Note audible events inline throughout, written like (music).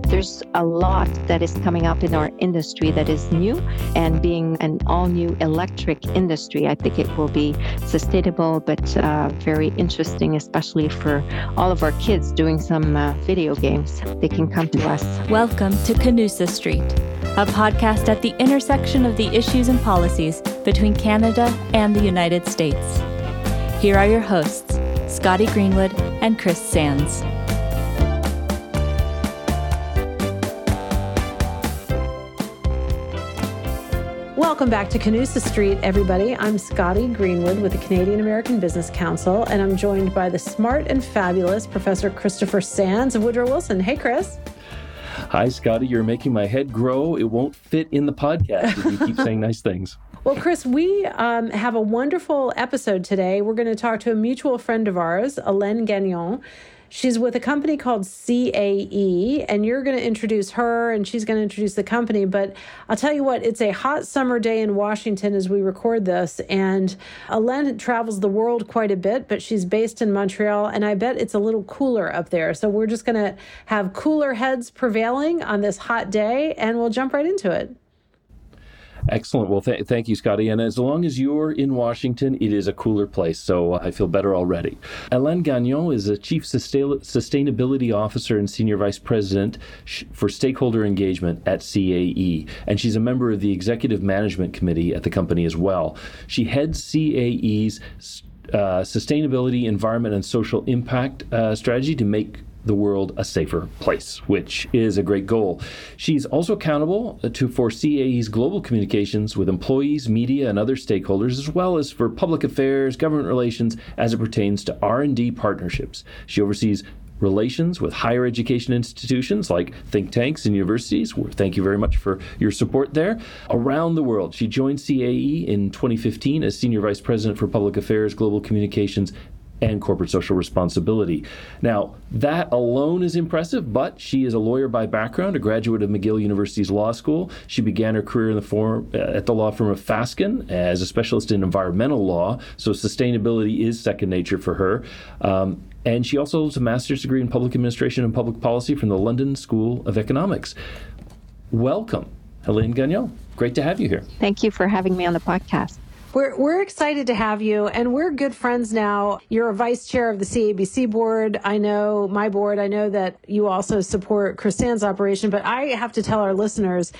There's a lot that is coming up in our industry that is new, and being an all new electric industry, I think it will be sustainable but uh, very interesting, especially for all of our kids doing some uh, video games. They can come to us. Welcome to Canusa Street, a podcast at the intersection of the issues and policies between Canada and the United States. Here are your hosts, Scotty Greenwood and Chris Sands. Welcome back to Canusa Street, everybody. I'm Scotty Greenwood with the Canadian American Business Council, and I'm joined by the smart and fabulous Professor Christopher Sands of Woodrow Wilson. Hey, Chris. Hi, Scotty. You're making my head grow. It won't fit in the podcast if you keep saying nice things. (laughs) Well, Chris, we um, have a wonderful episode today. We're going to talk to a mutual friend of ours, Hélène Gagnon. She's with a company called CAE, and you're going to introduce her and she's going to introduce the company. But I'll tell you what, it's a hot summer day in Washington as we record this. And Hélène travels the world quite a bit, but she's based in Montreal, and I bet it's a little cooler up there. So we're just going to have cooler heads prevailing on this hot day, and we'll jump right into it. Excellent. Well, th- thank you, Scotty. And as long as you're in Washington, it is a cooler place, so I feel better already. Hélène Gagnon is a Chief Sustain- Sustainability Officer and Senior Vice President sh- for Stakeholder Engagement at CAE, and she's a member of the Executive Management Committee at the company as well. She heads CAE's uh, sustainability, environment, and social impact uh, strategy to make the world a safer place, which is a great goal. She's also accountable to for CAE's global communications with employees, media, and other stakeholders, as well as for public affairs, government relations, as it pertains to R&D partnerships. She oversees relations with higher education institutions like think tanks and universities. Thank you very much for your support there. Around the world, she joined CAE in 2015 as Senior Vice President for Public Affairs, Global Communications, and corporate social responsibility. Now, that alone is impressive, but she is a lawyer by background, a graduate of McGill University's law school. She began her career in the form, uh, at the law firm of Fasken as a specialist in environmental law, so sustainability is second nature for her. Um, and she also holds a master's degree in public administration and public policy from the London School of Economics. Welcome, Hélène Gagnon. Great to have you here. Thank you for having me on the podcast. We're, we're excited to have you, and we're good friends now. You're a vice chair of the CABC board. I know my board. I know that you also support Chris Sands' operation, but I have to tell our listeners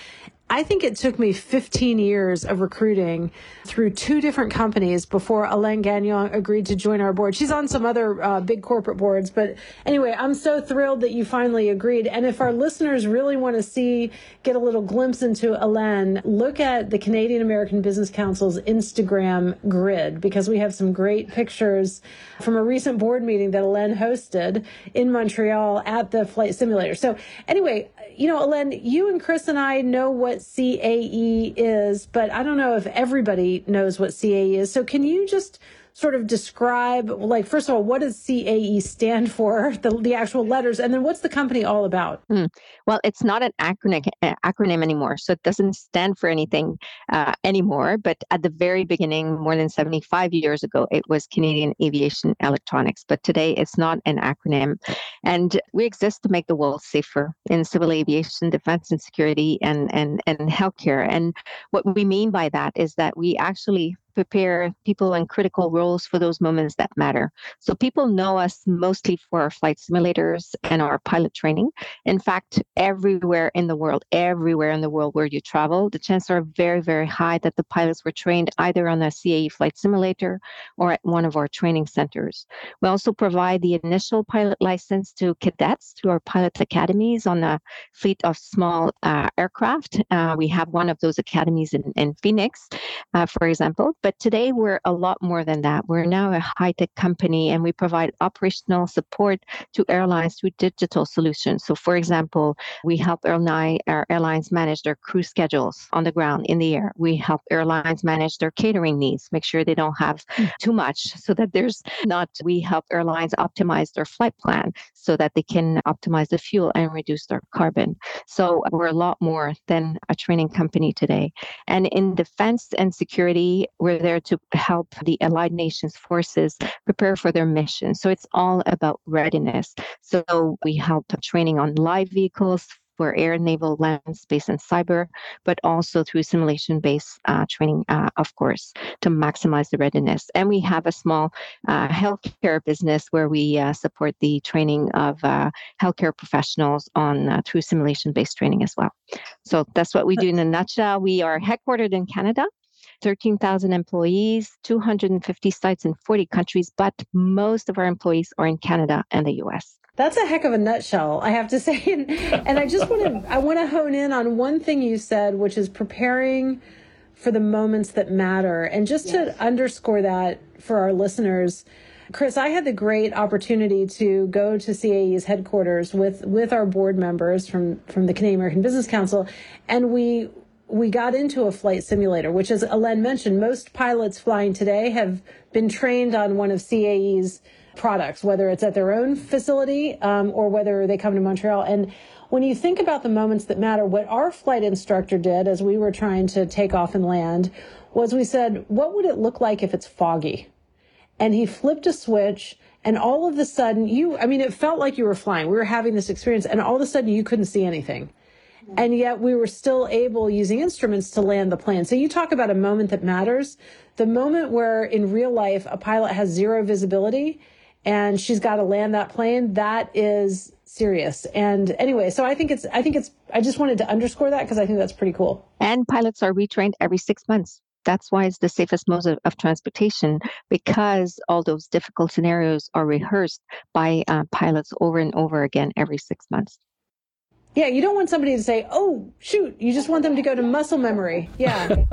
I think it took me 15 years of recruiting through two different companies before Hélène Gagnon agreed to join our board. She's on some other uh, big corporate boards, but anyway, I'm so thrilled that you finally agreed. And if our listeners really want to see, get a little glimpse into Hélène, look at the Canadian American Business Council's Instagram grid because we have some great pictures from a recent board meeting that Hélène hosted in Montreal at the flight simulator. So anyway, you know, Hélène, you and Chris and I know what CAE is, but I don't know if everybody knows what CAE is. So can you just sort of describe, like, first of all, what does CAE stand for, (laughs) the, the actual letters, and then what's the company all about? Mm. Well, it's not an acronym, uh, acronym anymore, so it doesn't stand for anything uh, anymore. But at the very beginning, more than 75 years ago, it was Canadian Aviation Electronics. But today, it's not an acronym. And we exist to make the world safer in civil aviation, defense and security, and, and, and healthcare. And what we mean by that is that we actually prepare people in critical roles for those moments that matter. So people know us mostly for our flight simulators and our pilot training. In fact, everywhere in the world, everywhere in the world where you travel, the chances are very, very high that the pilots were trained either on a CAE flight simulator or at one of our training centers. We also provide the initial pilot license to cadets through our pilot academies on a fleet of small uh, aircraft. Uh, we have one of those academies in, in Phoenix, uh, for example. But today we're a lot more than that. We're now a high tech company and we provide operational support to airlines through digital solutions. So, for example, we help airline, our airlines manage their crew schedules on the ground, in the air. We help airlines manage their catering needs, make sure they don't have hmm. too much so that there's not, we help airlines optimize their flight plan so that they can optimize the fuel and reduce their carbon. So, we're a lot more than a training company today. And in defense and security, we're there to help the Allied Nations forces prepare for their mission. So it's all about readiness. So we help training on live vehicles, for air, naval, land, space, and cyber, but also through simulation based uh, training, uh, of course, to maximize the readiness. And we have a small uh, healthcare business where we uh, support the training of uh, healthcare professionals on uh, through simulation based training as well. So that's what we do in a nutshell. We are headquartered in Canada. 13,000 employees, 250 sites in 40 countries, but most of our employees are in Canada and the US. That's a heck of a nutshell, I have to (laughs) say. And, and I just want to I want to hone in on one thing you said, which is preparing for the moments that matter. And just yes. to underscore that for our listeners, Chris, I had the great opportunity to go to CAE's headquarters with with our board members from from the Canadian American Business Council, and we we got into a flight simulator, which, as Hélène mentioned, most pilots flying today have been trained on one of CAE's products, whether it's at their own facility um, or whether they come to Montreal. And when you think about the moments that matter, what our flight instructor did as we were trying to take off and land was we said, What would it look like if it's foggy? And he flipped a switch, and all of a sudden, you, I mean, it felt like you were flying. We were having this experience, and all of a sudden, you couldn't see anything. And yet, we were still able, using instruments, to land the plane. So, you talk about a moment that matters. The moment where in real life a pilot has zero visibility and she's got to land that plane, that is serious. And anyway, so I think it's, I think it's, I just wanted to underscore that because I think that's pretty cool. And pilots are retrained every six months. That's why it's the safest mode of, of transportation because all those difficult scenarios are rehearsed by uh, pilots over and over again every six months. Yeah, you don't want somebody to say, "Oh, shoot!" You just want them to go to muscle memory. Yeah. (laughs)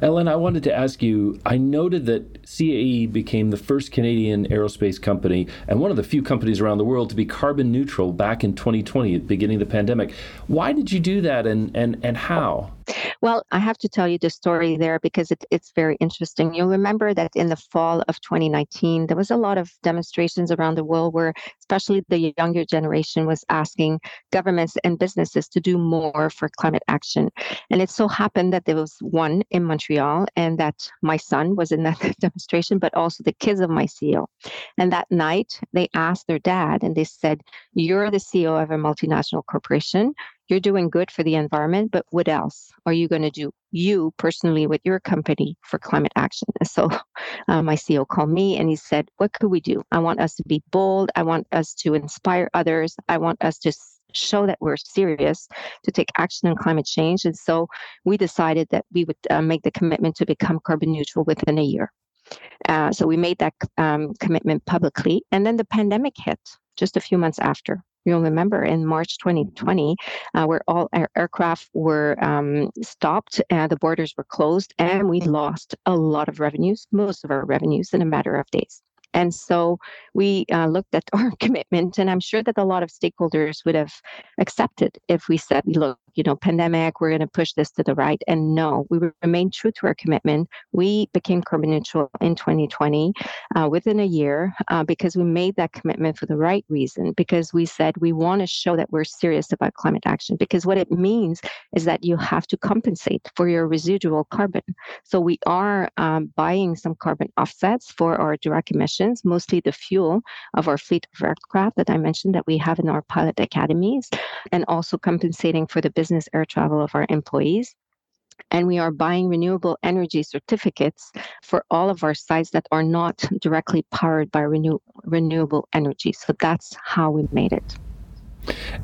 Hélène, I wanted to ask you. I noted that CAE became the first Canadian aerospace company and one of the few companies around the world to be carbon neutral back in 2020, at the beginning of the pandemic. Why did you do that, and and and how? Well, I have to tell you the story there because it, it's very interesting. You'll remember that in the fall of 2019, there was a lot of demonstrations around the world where, especially the younger generation, was asking governments and businesses to do more for climate action. And it so happened that there was one in Montreal, and that my son was in that (laughs) demonstration, but also the kids of my CEO. And that night, they asked their dad, and they said, You're the CEO of a multinational corporation you're doing good for the environment, but what else are you going to do, you personally, with your company for climate action? So (laughs) uh, my CEO called me and he said, What could we do? I want us to be bold. I want us to inspire others. I want us to show that we're serious to take action on climate change. And so we decided that we would uh, make the commitment to become carbon neutral within a year. Uh, so we made that um, commitment publicly. And then the pandemic hit just a few months after. You'll remember in March 2020, uh, where all air- aircraft were um, stopped, uh, the borders were closed, and we lost a lot of revenues, most of our revenues, in a matter of days. And so we uh, looked at (laughs) our commitment, and I'm sure that a lot of stakeholders would have accepted if we said, look, you know, pandemic, we're going to push this to the right. And no, we remain true to our commitment. We became carbon neutral in 2020 uh, within a year uh, because we made that commitment for the right reason, because we said we want to show that we're serious about climate action. Because what it means is that you have to compensate for your residual carbon. So we are um, buying some carbon offsets for our direct emissions, mostly the fuel of our fleet of aircraft that I mentioned that we have in our pilot academies, and also compensating for the business air travel of our employees. And we are buying renewable energy certificates for all of our sites that are not directly powered by renew- renewable energy. So that's how we made it.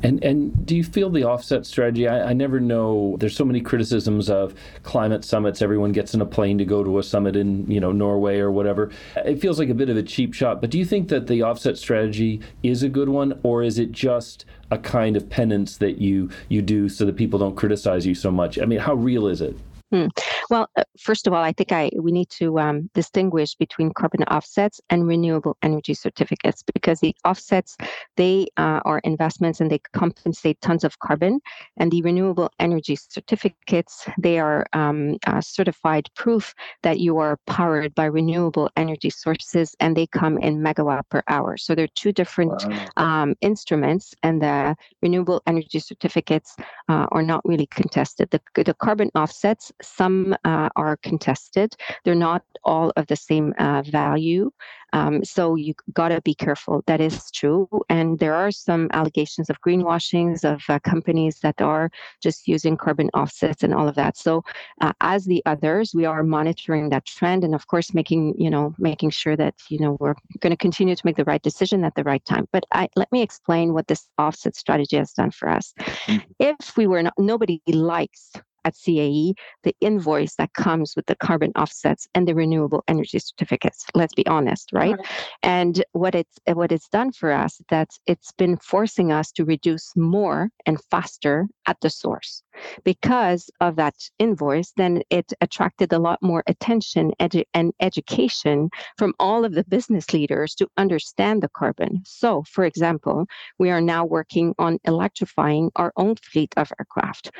And and do you feel the offset strategy? I, I, never know. There's so many criticisms of climate summits. Everyone gets in a plane to go to a summit in you know Norway or whatever. It feels like a bit of a cheap shot. But do you think that the offset strategy is a good one, or is it just a kind of penance that you you do so that people don't criticize you so much? I mean, how real is it? Hmm. Well, uh, first of all, I think I we need to um, distinguish between carbon offsets and renewable energy certificates because the offsets they uh, are investments and they compensate tons of carbon, and the renewable energy certificates they are um, uh, certified proof that you are powered by renewable energy sources, and they come in megawatt per hour. So they're two different wow. um, instruments, and the renewable energy certificates uh, are not really contested. The, the carbon offsets some uh, are contested. They're not all of the same uh, value. Um, so you got to be careful. That is true. And there are some allegations of greenwashings of uh, companies that are just using carbon offsets and all of that. So uh, as the others, we are monitoring that trend and of course making, you know, making sure that, you know, we're going to continue to make the right decision at the right time. But I, let me explain what this offset strategy has done for us. Mm-hmm. If we were not, nobody likes at CAE the invoice that comes with the carbon offsets and the renewable energy certificates. Let's be honest, right? right. And what it's what it's done for us that it's been forcing us to reduce more and faster at the source. Because of that invoice, then it attracted a lot more attention edu- and education from all of the business leaders to understand the carbon. So, for example, we are now working on electrifying our own fleet of aircraft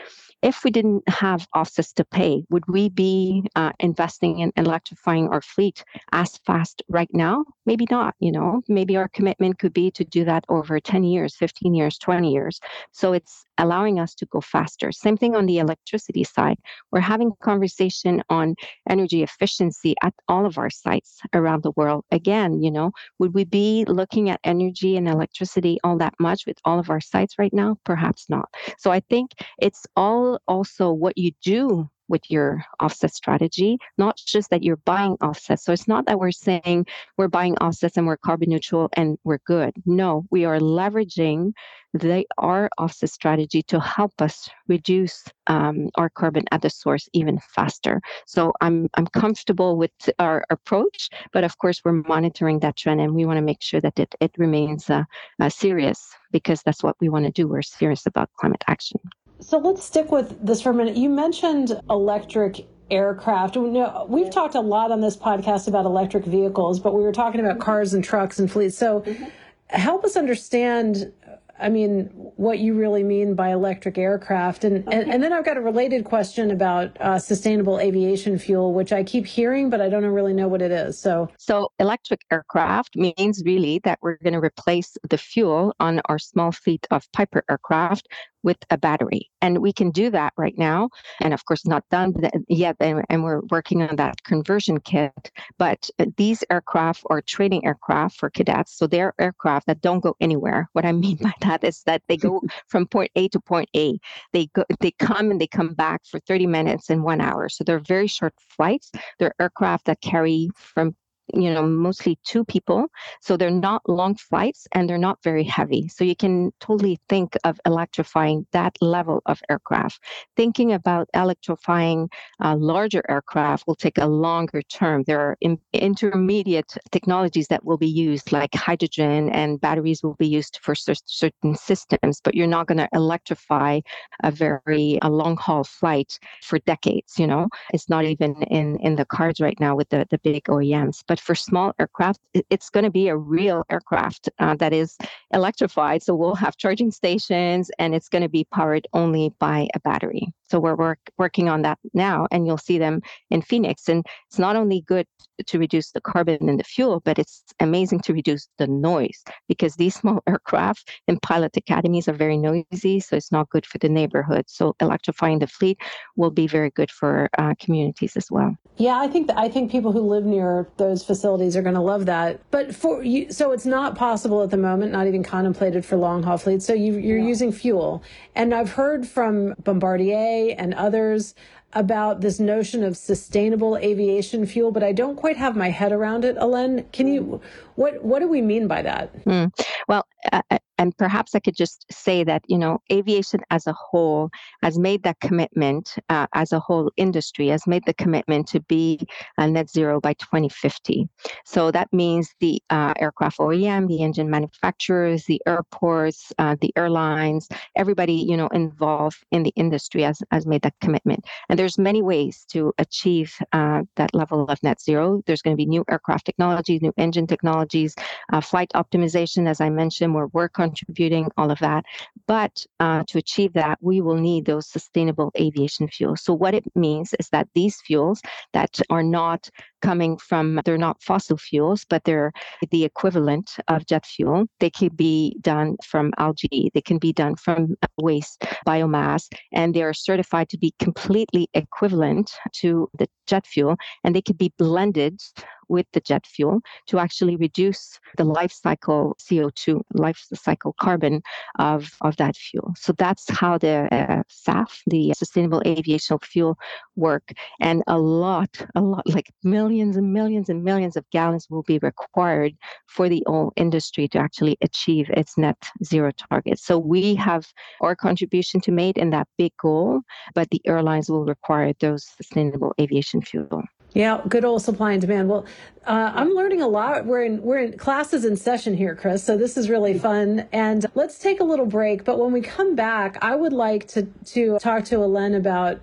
if we didn't have offsets to pay, would we be uh, investing in electrifying our fleet as fast right now? Maybe not. You know, maybe our commitment could be to do that over 10 years, 15 years, 20 years. So it's allowing us to go faster. Same thing on the electricity side. We're having conversation on energy efficiency at all of our sites around the world. Again, you know, would we be looking at energy and electricity all that much with all of our sites right now? Perhaps not. So I think it's all also what you do with your offset strategy, not just that you're buying offsets. So it's not that we're saying we're buying offsets and we're carbon neutral and we're good. No, we are leveraging the our offset strategy to help us reduce um, our carbon at the source even faster. So I'm I'm comfortable with our approach, but of course we're monitoring that trend and we want to make sure that it it remains uh, uh, serious because that's what we want to do. We're serious about climate action. So let's stick with this for a minute. You mentioned electric aircraft. We've talked a lot on this podcast about electric vehicles, but we were talking about cars and trucks and fleets. So mm-hmm. help us understand I mean, what you really mean by electric aircraft. And, okay. and, and, then I've got a related question about uh, sustainable aviation fuel, which I keep hearing, but I don't really know what it is. So, so electric aircraft means really that we're going to replace the fuel on our small fleet of Piper aircraft with a battery. And we can do that right now. And of course, not done yet. And, and we're working on that conversion kit. But uh, these aircraft are training aircraft for cadets. So they're aircraft that don't go anywhere. What I (laughs) mean by that is that they go (laughs) from point A to point A. They go, they come and they come back for 30 minutes and one hour. So they're very short flights. They're aircraft that carry from you know, mostly two people. So they're not long flights and they're not very heavy. So you can totally think of electrifying that level of aircraft. Thinking about electrifying uh, larger aircraft will take a longer term. There are in- intermediate technologies that will be used, like hydrogen and batteries will be used for cer- certain systems, but you're not going to electrify a very a long haul flight for decades. You know, it's not even in, in the cards right now with the, the big OEMs. But but for small aircraft, it's going to be a real aircraft uh, that is electrified. So we'll have charging stations and it's going to be powered only by a battery. So we're work, working on that now, and you'll see them in Phoenix. And it's not only good to reduce the carbon in the fuel, but it's amazing to reduce the noise because these (laughs) small aircraft in pilot academies are very noisy. So it's not good for the neighborhood. So electrifying the fleet will be very good for uh, communities as well. Yeah, I think I think people who live near those facilities are going to love that. But for you, so it's not possible at the moment, not even contemplated for long haul fleets. So you, you're yeah. using fuel, and I've heard from Bombardier and others about this notion of sustainable aviation fuel, but I don't quite have my head around it. Hélène, can you? What what do we mean by that? Mm. Well, uh, and perhaps I could just say that, you know, aviation as a whole has made that commitment, uh, as a whole industry has made the commitment to be net zero by 2050. So that means the uh, aircraft OEM, the engine manufacturers, the airports, uh, the airlines, everybody, you know, involved in the industry has, has made that commitment. And there's many ways to achieve uh, that level of net zero. There's going to be new aircraft technologies, new engine technologies, uh, flight optimization, as I mentioned, we're contributing all of that. But uh, to achieve that, we will need those sustainable aviation fuels. So, what it means is that these fuels that are not coming from, they're not fossil fuels, but they're the equivalent of jet fuel. They can be done from algae, they can be done from waste, biomass, and they are certified to be completely equivalent to the jet fuel, and they can be blended with the jet fuel to actually reduce the life cycle CO2, life cycle carbon of, of that fuel. So that's how the uh, SAF, the Sustainable Aviation Fuel, work. And a lot, a lot, like millions and millions and millions of gallons will be required for the oil industry to actually achieve its net zero target. So we have our contribution to make in that big goal, but the airlines will require those sustainable aviation fuel. Yeah, good old supply and demand. Well, uh, I'm learning a lot. We're in we're in classes in session here, Chris. So this is really fun. And let's take a little break. But when we come back, I would like to to talk to Hélène about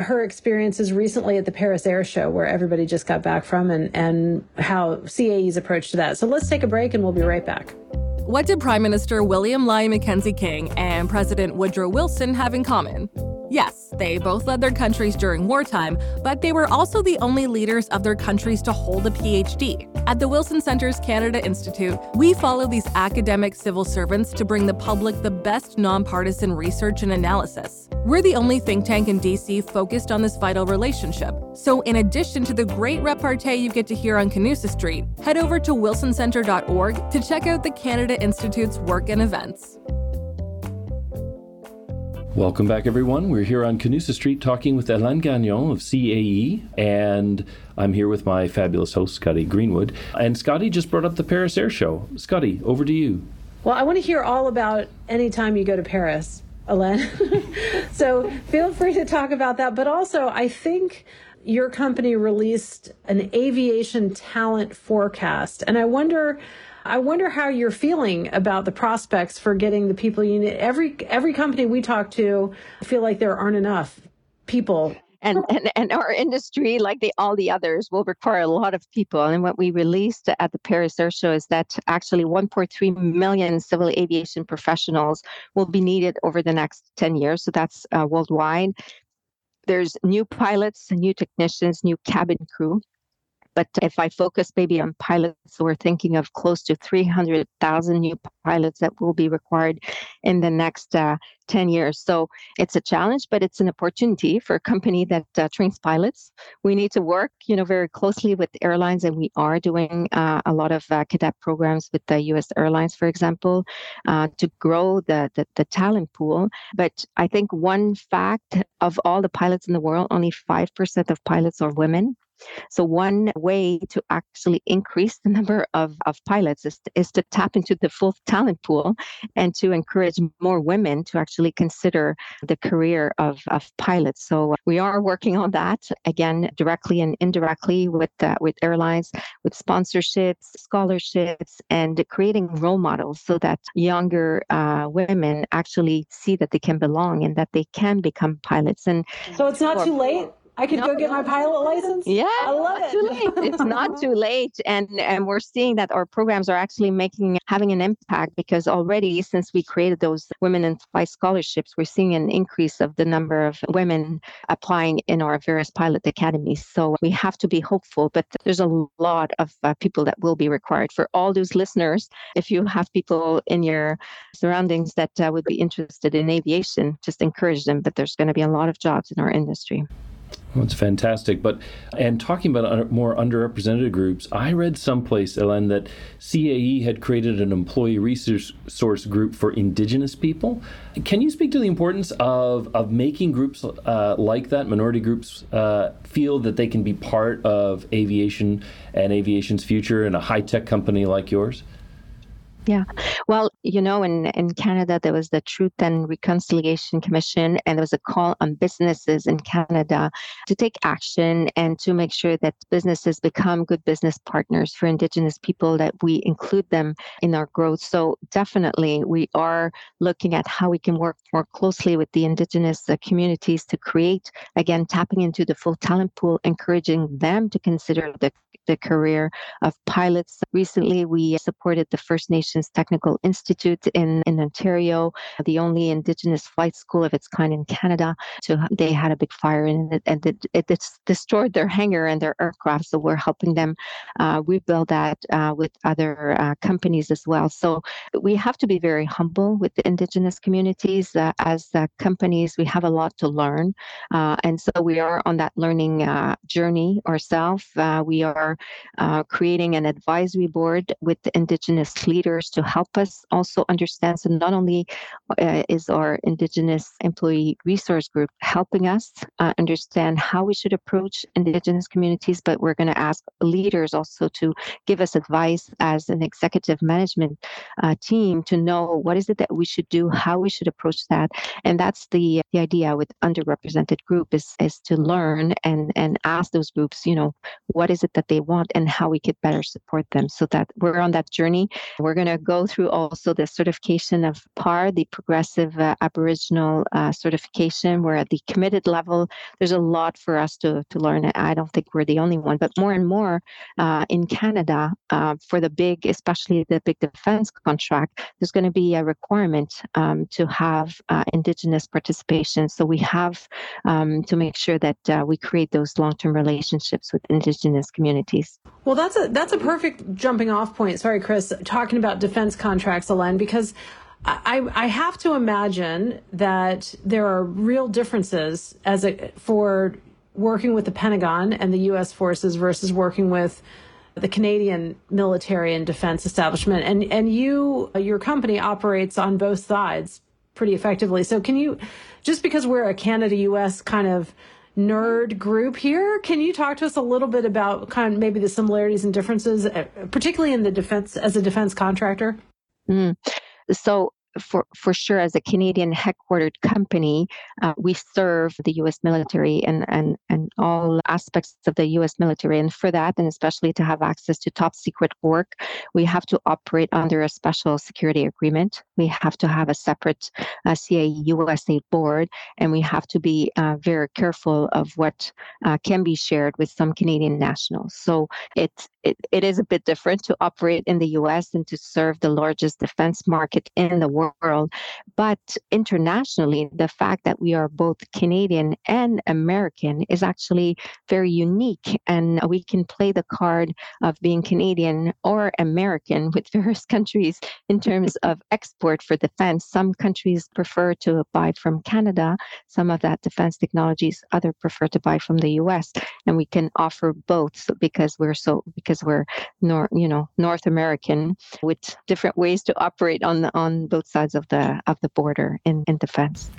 her experiences recently at the Paris Air Show, where everybody just got back from, and and how CAE's approach to that. So let's take a break, and we'll be right back. What did Prime Minister William Lyon Mackenzie King and President Woodrow Wilson have in common? Yes, they both led their countries during wartime, but they were also the only leaders of their countries to hold a PhD. At the Wilson Center's Canada Institute, we follow these academic civil servants to bring the public the best nonpartisan research and analysis. We're the only think tank in DC focused on this vital relationship. So, in addition to the great repartee you get to hear on Canusa Street, head over to wilsoncenter.org to check out the Canada Institute's work and events. Welcome back, everyone. We're here on Canusa Street talking with Hélène Gagnon of CAE, and I'm here with my fabulous host, Scotty Greenwood. And Scotty just brought up the Paris Air Show. Scotty, over to you. Well, I want to hear all about any time you go to Paris, Hélène. (laughs) so feel free to talk about that. But also, I think your company released an aviation talent forecast, and I wonder I wonder how you're feeling about the prospects for getting the people you need. Every every company we talk to feel like there aren't enough people and, and and our industry, like the all the others, will require a lot of people. And what we released at the Paris Air Show is that actually 1.3 million civil aviation professionals will be needed over the next 10 years. So that's uh, worldwide. There's new pilots, new technicians, new cabin crew. But if I focus maybe on pilots, we're thinking of close to 300,000 new pilots that will be required in the next uh, 10 years. So it's a challenge, but it's an opportunity for a company that uh, trains pilots. We need to work, you know, very closely with airlines, and we are doing uh, a lot of uh, cadet programs with the U.S. airlines, for example, uh, to grow the, the the talent pool. But I think one fact of all the pilots in the world, only five percent of pilots are women. So one way to actually increase the number of, of pilots is, is to tap into the full talent pool and to encourage more women to actually consider the career of, of pilots. So we are working on that again, directly and indirectly with uh, with airlines, with sponsorships, scholarships, and creating role models so that younger uh, women actually see that they can belong and that they can become pilots. And so it's not too late. I could no, go get my pilot license. Yeah, I love it. Too late. it's not too late, and and we're seeing that our programs are actually making having an impact because already since we created those women in flight scholarships, we're seeing an increase of the number of women applying in our various pilot academies. So we have to be hopeful, but there's a lot of uh, people that will be required for all those listeners. If you have people in your surroundings that uh, would be interested in aviation, just encourage them. But there's going to be a lot of jobs in our industry. Well, it's fantastic. But and talking about more underrepresented groups, I read someplace, Hélène, that CAE had created an employee resource group for Indigenous people. Can you speak to the importance of of making groups uh, like that, minority groups, uh, feel that they can be part of aviation and aviation's future in a high tech company like yours? Yeah. Well, you know, in, in Canada, there was the Truth and Reconciliation Commission, and there was a call on businesses in Canada to take action and to make sure that businesses become good business partners for Indigenous people, that we include them in our growth. So, definitely, we are looking at how we can work more closely with the Indigenous uh, communities to create, again, tapping into the full talent pool, encouraging them to consider the, the career of pilots. Recently, we supported the First Nation Aviation's Technical Institute in, in Ontario, the only Indigenous flight school of its kind in Canada. So they had a big fire in it and it, it, it destroyed their hangar and their aircraft. So we're helping them uh, rebuild that uh, with other uh, companies as well. So we have to be very humble with the Indigenous communities. Uh, as companies, we have a lot to learn. Uh, and so we are on that learning uh, journey ourselves. we are creating an advisory board with Indigenous leaders to help us also understand. So not only is our Indigenous employee resource group helping us understand how we should approach Indigenous communities, but we're going to ask leaders also to give us advice as an executive management uh, team to know what is it that we should do, how we should approach that. And that's the, the idea with underrepresented group is, is to learn and, and ask those groups, you know, what is it that they want and how we could better support them so that we're on that journey. We're going to go through also the certification of PAR, the Progressive uh, Aboriginal uh, certification. We're at the committed level. There's a lot for us to, to learn. I don't think we're the only one, but more and more uh, in Canada, uh, for the big, especially the big defense contract, there's going to be a requirement um, to have uh, Indigenous participation. So we have um, to make sure that we create those long-term relationships with Indigenous communities. Well, that's a that's a perfect jumping off point. Sorry, Chris, talking about defense contracts, Hélène, because I, I have to imagine that there are real differences as a, for working with the Pentagon and the U.S. forces versus working with the Canadian military and defense establishment. And and you, your company operates on both sides pretty effectively. So can you, just because we're a Canada-U.S. kind of nerd group here, can you talk to us a little bit about kind of maybe the similarities and differences, uh, particularly in the defense as a defense contractor? Mm. So for, for sure, as a Canadian headquartered company, uh, we serve the U.S. military and, and, and all aspects of the U.S. military. And for that, and especially to have access to top secret work, we have to operate under a special security agreement. We have to have a separate uh, CAE USA board, and we have to be uh, very careful of what uh, can be shared with some Canadian nationals. So it, it, it is a bit different to operate in the US and to serve the largest defense market in the world. But internationally, the fact that we are both Canadian and American is actually very unique. And we can play the card of being Canadian or American (laughs) with various countries in terms (laughs) of export for defense. Some countries prefer to buy from Canada, some of that defense technologies, other prefer to buy from the US. And we can offer both because we're so because because we're nor you know North American with different ways to operate on the, on both sides of the of the border in, in defense.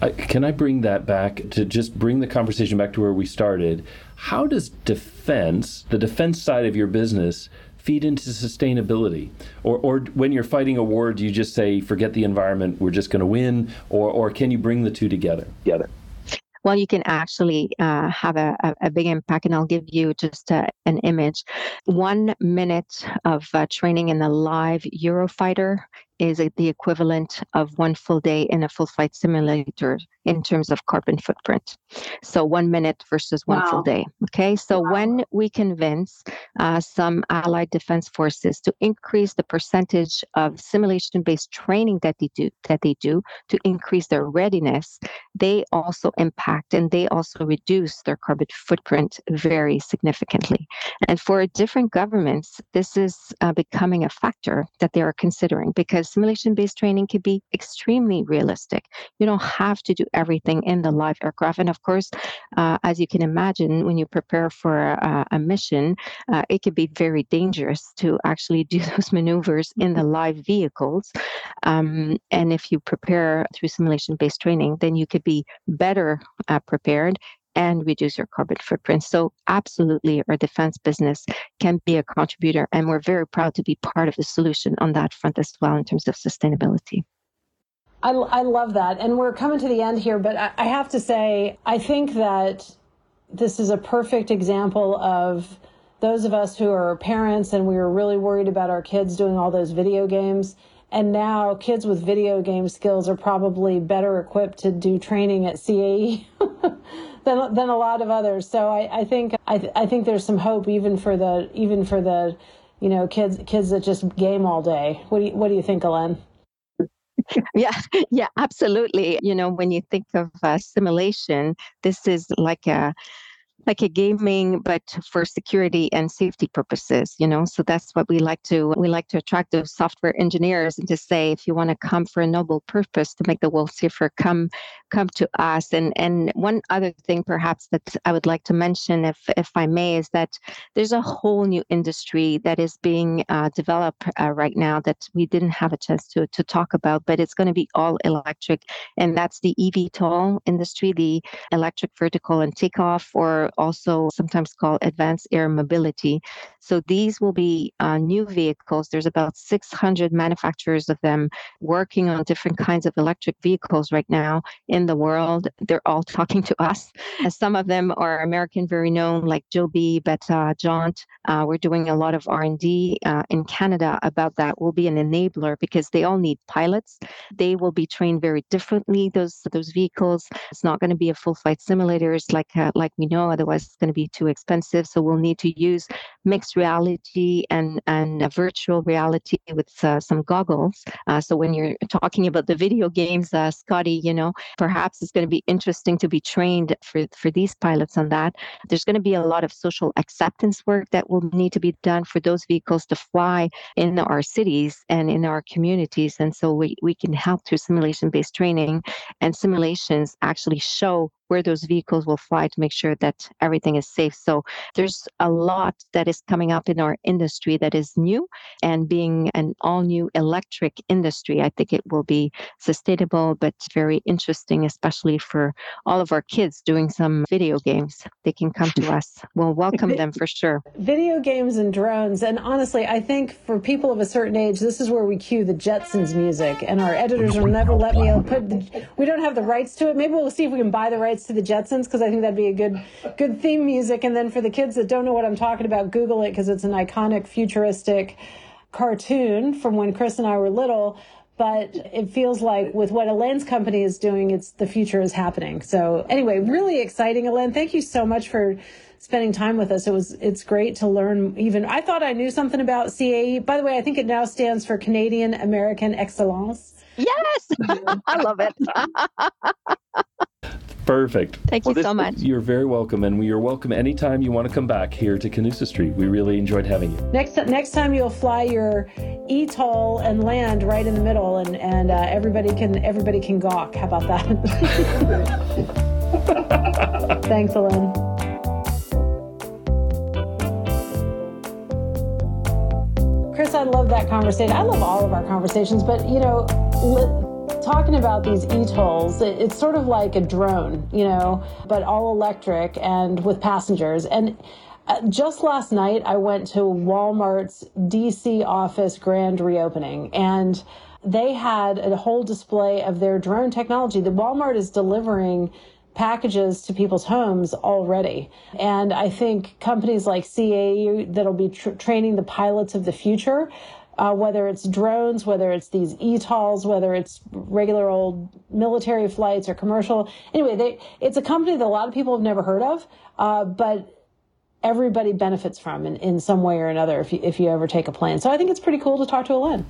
I, can I bring that back to just bring the conversation back to where we started? How does defense, the defense side of your business, feed into sustainability? Or, or when you're fighting a war, do you just say, forget the environment, we're just going to win? Or, or can you bring the two together? Together well, you can actually uh, have a, a, a, big impact. And I'll give you just uh, an image. One minute of uh, training in the live Eurofighter is the equivalent of one full day in a full flight simulator in terms of carbon footprint. So one minute versus one wow. full day. Okay. So wow. when we convince uh, some allied defense forces to increase the percentage of simulation based training that they do that they do to increase their readiness, they also impact and they also reduce their carbon footprint very significantly. And for different governments, this is uh, becoming a factor that they are considering because simulation based training can be extremely realistic. You don't have to do everything in the live aircraft. And of course, uh, as you can imagine, when you prepare for a, a mission, uh, it can be very dangerous to actually do (laughs) those maneuvers in the live vehicles. Um, and if you prepare through simulation based training, then you could be better uh, prepared and reduce your carbon footprint. So, absolutely, our defense business can be a contributor, and we're very proud to be part of the solution on that front as well in terms of sustainability. I, I love that. And we're coming to the end here, but I, I have to say, I think that this is a perfect example of those of us who are parents and we were really worried about our kids doing all those video games. And now kids with video game skills are probably better equipped to do training at CAE (laughs) than, than a lot of others. So I, I think I, th- I think there's some hope even for the even for the you know, kids kids that just game all day. What do you, what do you think, Elaine? (laughs) yeah yeah absolutely you know when you think of uh, simulation this is like a like a gaming but for security and safety purposes you know? So that's what we like to we like to attract those software engineers and to say if you want to come for a noble purpose to make the world safer come come to us. And and one other thing perhaps that i would like to mention if if i may is that there's a whole new industry that is being uh, developed uh, right now that we didn't have a chance to to talk about but it's going to be all electric. And that's the eVTOL industry the electric vertical and takeoff or also sometimes called advanced air mobility. So these will be uh, new vehicles. There's about 600 manufacturers of them working on different kinds of electric vehicles right now in the world. They're all (laughs) talking to us. And Some of them are American, very known, like Joby, Beta, Jaunt. Uh, we're doing a lot of R&D uh, in Canada about that. We'll be an enabler because they all need pilots. They will be trained very differently. Those those vehicles. It's not going to be a full flight simulators like uh, like we know. Otherwise, it's going to be too expensive. So we'll need to use mixed reality and and virtual reality with uh, some goggles. Uh, so when you're talking about the video games, uh, Scotty, you know, perhaps it's going to be interesting to be trained for for these pilots on that. There's going to be a lot of social acceptance work that will need to be done for those vehicles to fly in our cities and in our communities. And so we, we can help through simulation based training and simulations actually show where those vehicles will fly to make sure that everything is safe. So there's a lot that is coming up in our industry that is new and being an all new electric industry, I think it will be sustainable, but very interesting, especially for all of our kids doing some video games. They can come to us. We'll welcome them for sure. (laughs) Video games and drones. And honestly, I think for people of a certain age, this is where we cue the Jetsons music. And our editors will never let me put the, we don't have the rights to it. Maybe we'll see if we can buy the rights rights to the Jetsons because I think that'd be a good good theme music. And then for the kids that don't know what I'm talking about, Google it because it's an iconic futuristic cartoon from when Chris and I were little. But it feels like with what Elaine's company is doing, it's the future is happening. So anyway, really exciting, Elaine. Thank you so much for spending time with us. It was it's great to learn even I thought I knew something about CAE. By the way, I think it now stands for Canadian American Excellence. Yes. (laughs) I love it. (laughs) Perfect. Thank you well, this, so much. You're very welcome, and you're welcome anytime you want to come back here to Canusa Street. We really enjoyed having you. Next, next time you'll fly your ETOL and land right in the middle, and and uh, everybody can everybody can gawk. How about that? (laughs) Thanks, Elaine. Chris, I love that conversation. I love all of our conversations, but you know, li- talking about these ETOLs, it's sort of like a drone, you know, but all electric and with passengers. And uh, just last night, I went to Walmart's DC office grand reopening, and they had a whole display of their drone technology. The Walmart is delivering packages to people's homes already. And I think companies like CAE that'll be tr- training the pilots of the future uh, whether it's drones, whether it's these ETOLs, whether it's regular old military flights or commercial. Anyway, they, it's a company that a lot of people have never heard of, uh, but everybody benefits from in, in some way or another if you, if you ever take a plane. So I think it's pretty cool to talk to Elaine.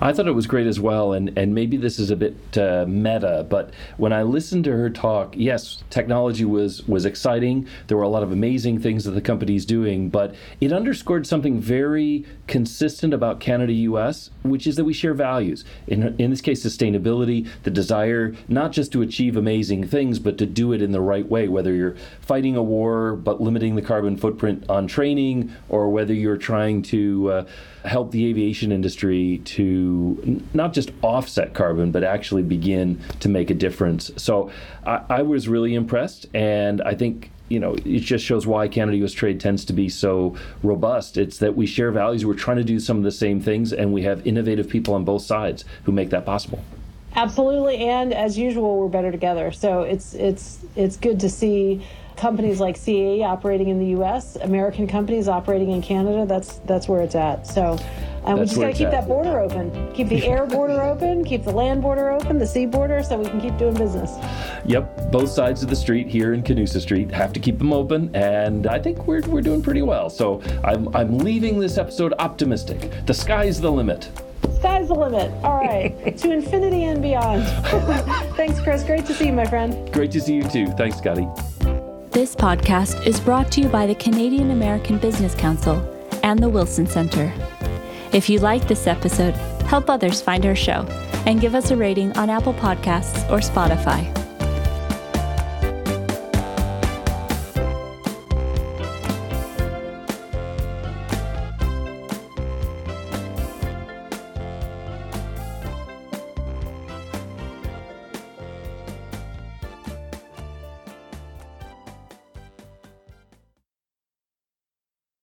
I thought it was great as well, and, and maybe this is a bit uh, meta, but when I listened to her talk, yes, technology was was exciting. There were a lot of amazing things that the company's doing, but it underscored something very consistent about Canada US, which is that we share values. In in this case, sustainability, the desire not just to achieve amazing things, but to do it in the right way. Whether you're fighting a war but limiting the carbon footprint on training, or whether you're trying to uh, help the aviation industry to not just offset carbon, but actually begin to make a difference. So I, I was really impressed, and I think you know, it just shows why Canada US trade tends to be so robust. It's that we share values, we're trying to do some of the same things, and we have innovative people on both sides who make that possible. Absolutely, and as usual, we're better together. So it's it's it's good to see companies like CAE operating in the U.S., American companies operating in Canada. That's that's where it's at. So. And we just got to keep at. that border open, keep the air border open, keep the land border open, the sea border, so we can keep doing business. Yep, both sides of the street here in Canusa Street have to keep them open, and I think we're, we're doing pretty well. So I'm, I'm leaving this episode optimistic. The sky's the limit. Sky's the limit. All right, (laughs) to infinity and beyond. (laughs) Thanks, Chris. Great to see you, my friend. Great to see you too. Thanks, Scotty. This podcast is brought to you by the Canadian American Business Council and the Wilson Center. If you like this episode, help others find our show and give us a rating on Apple Podcasts or Spotify.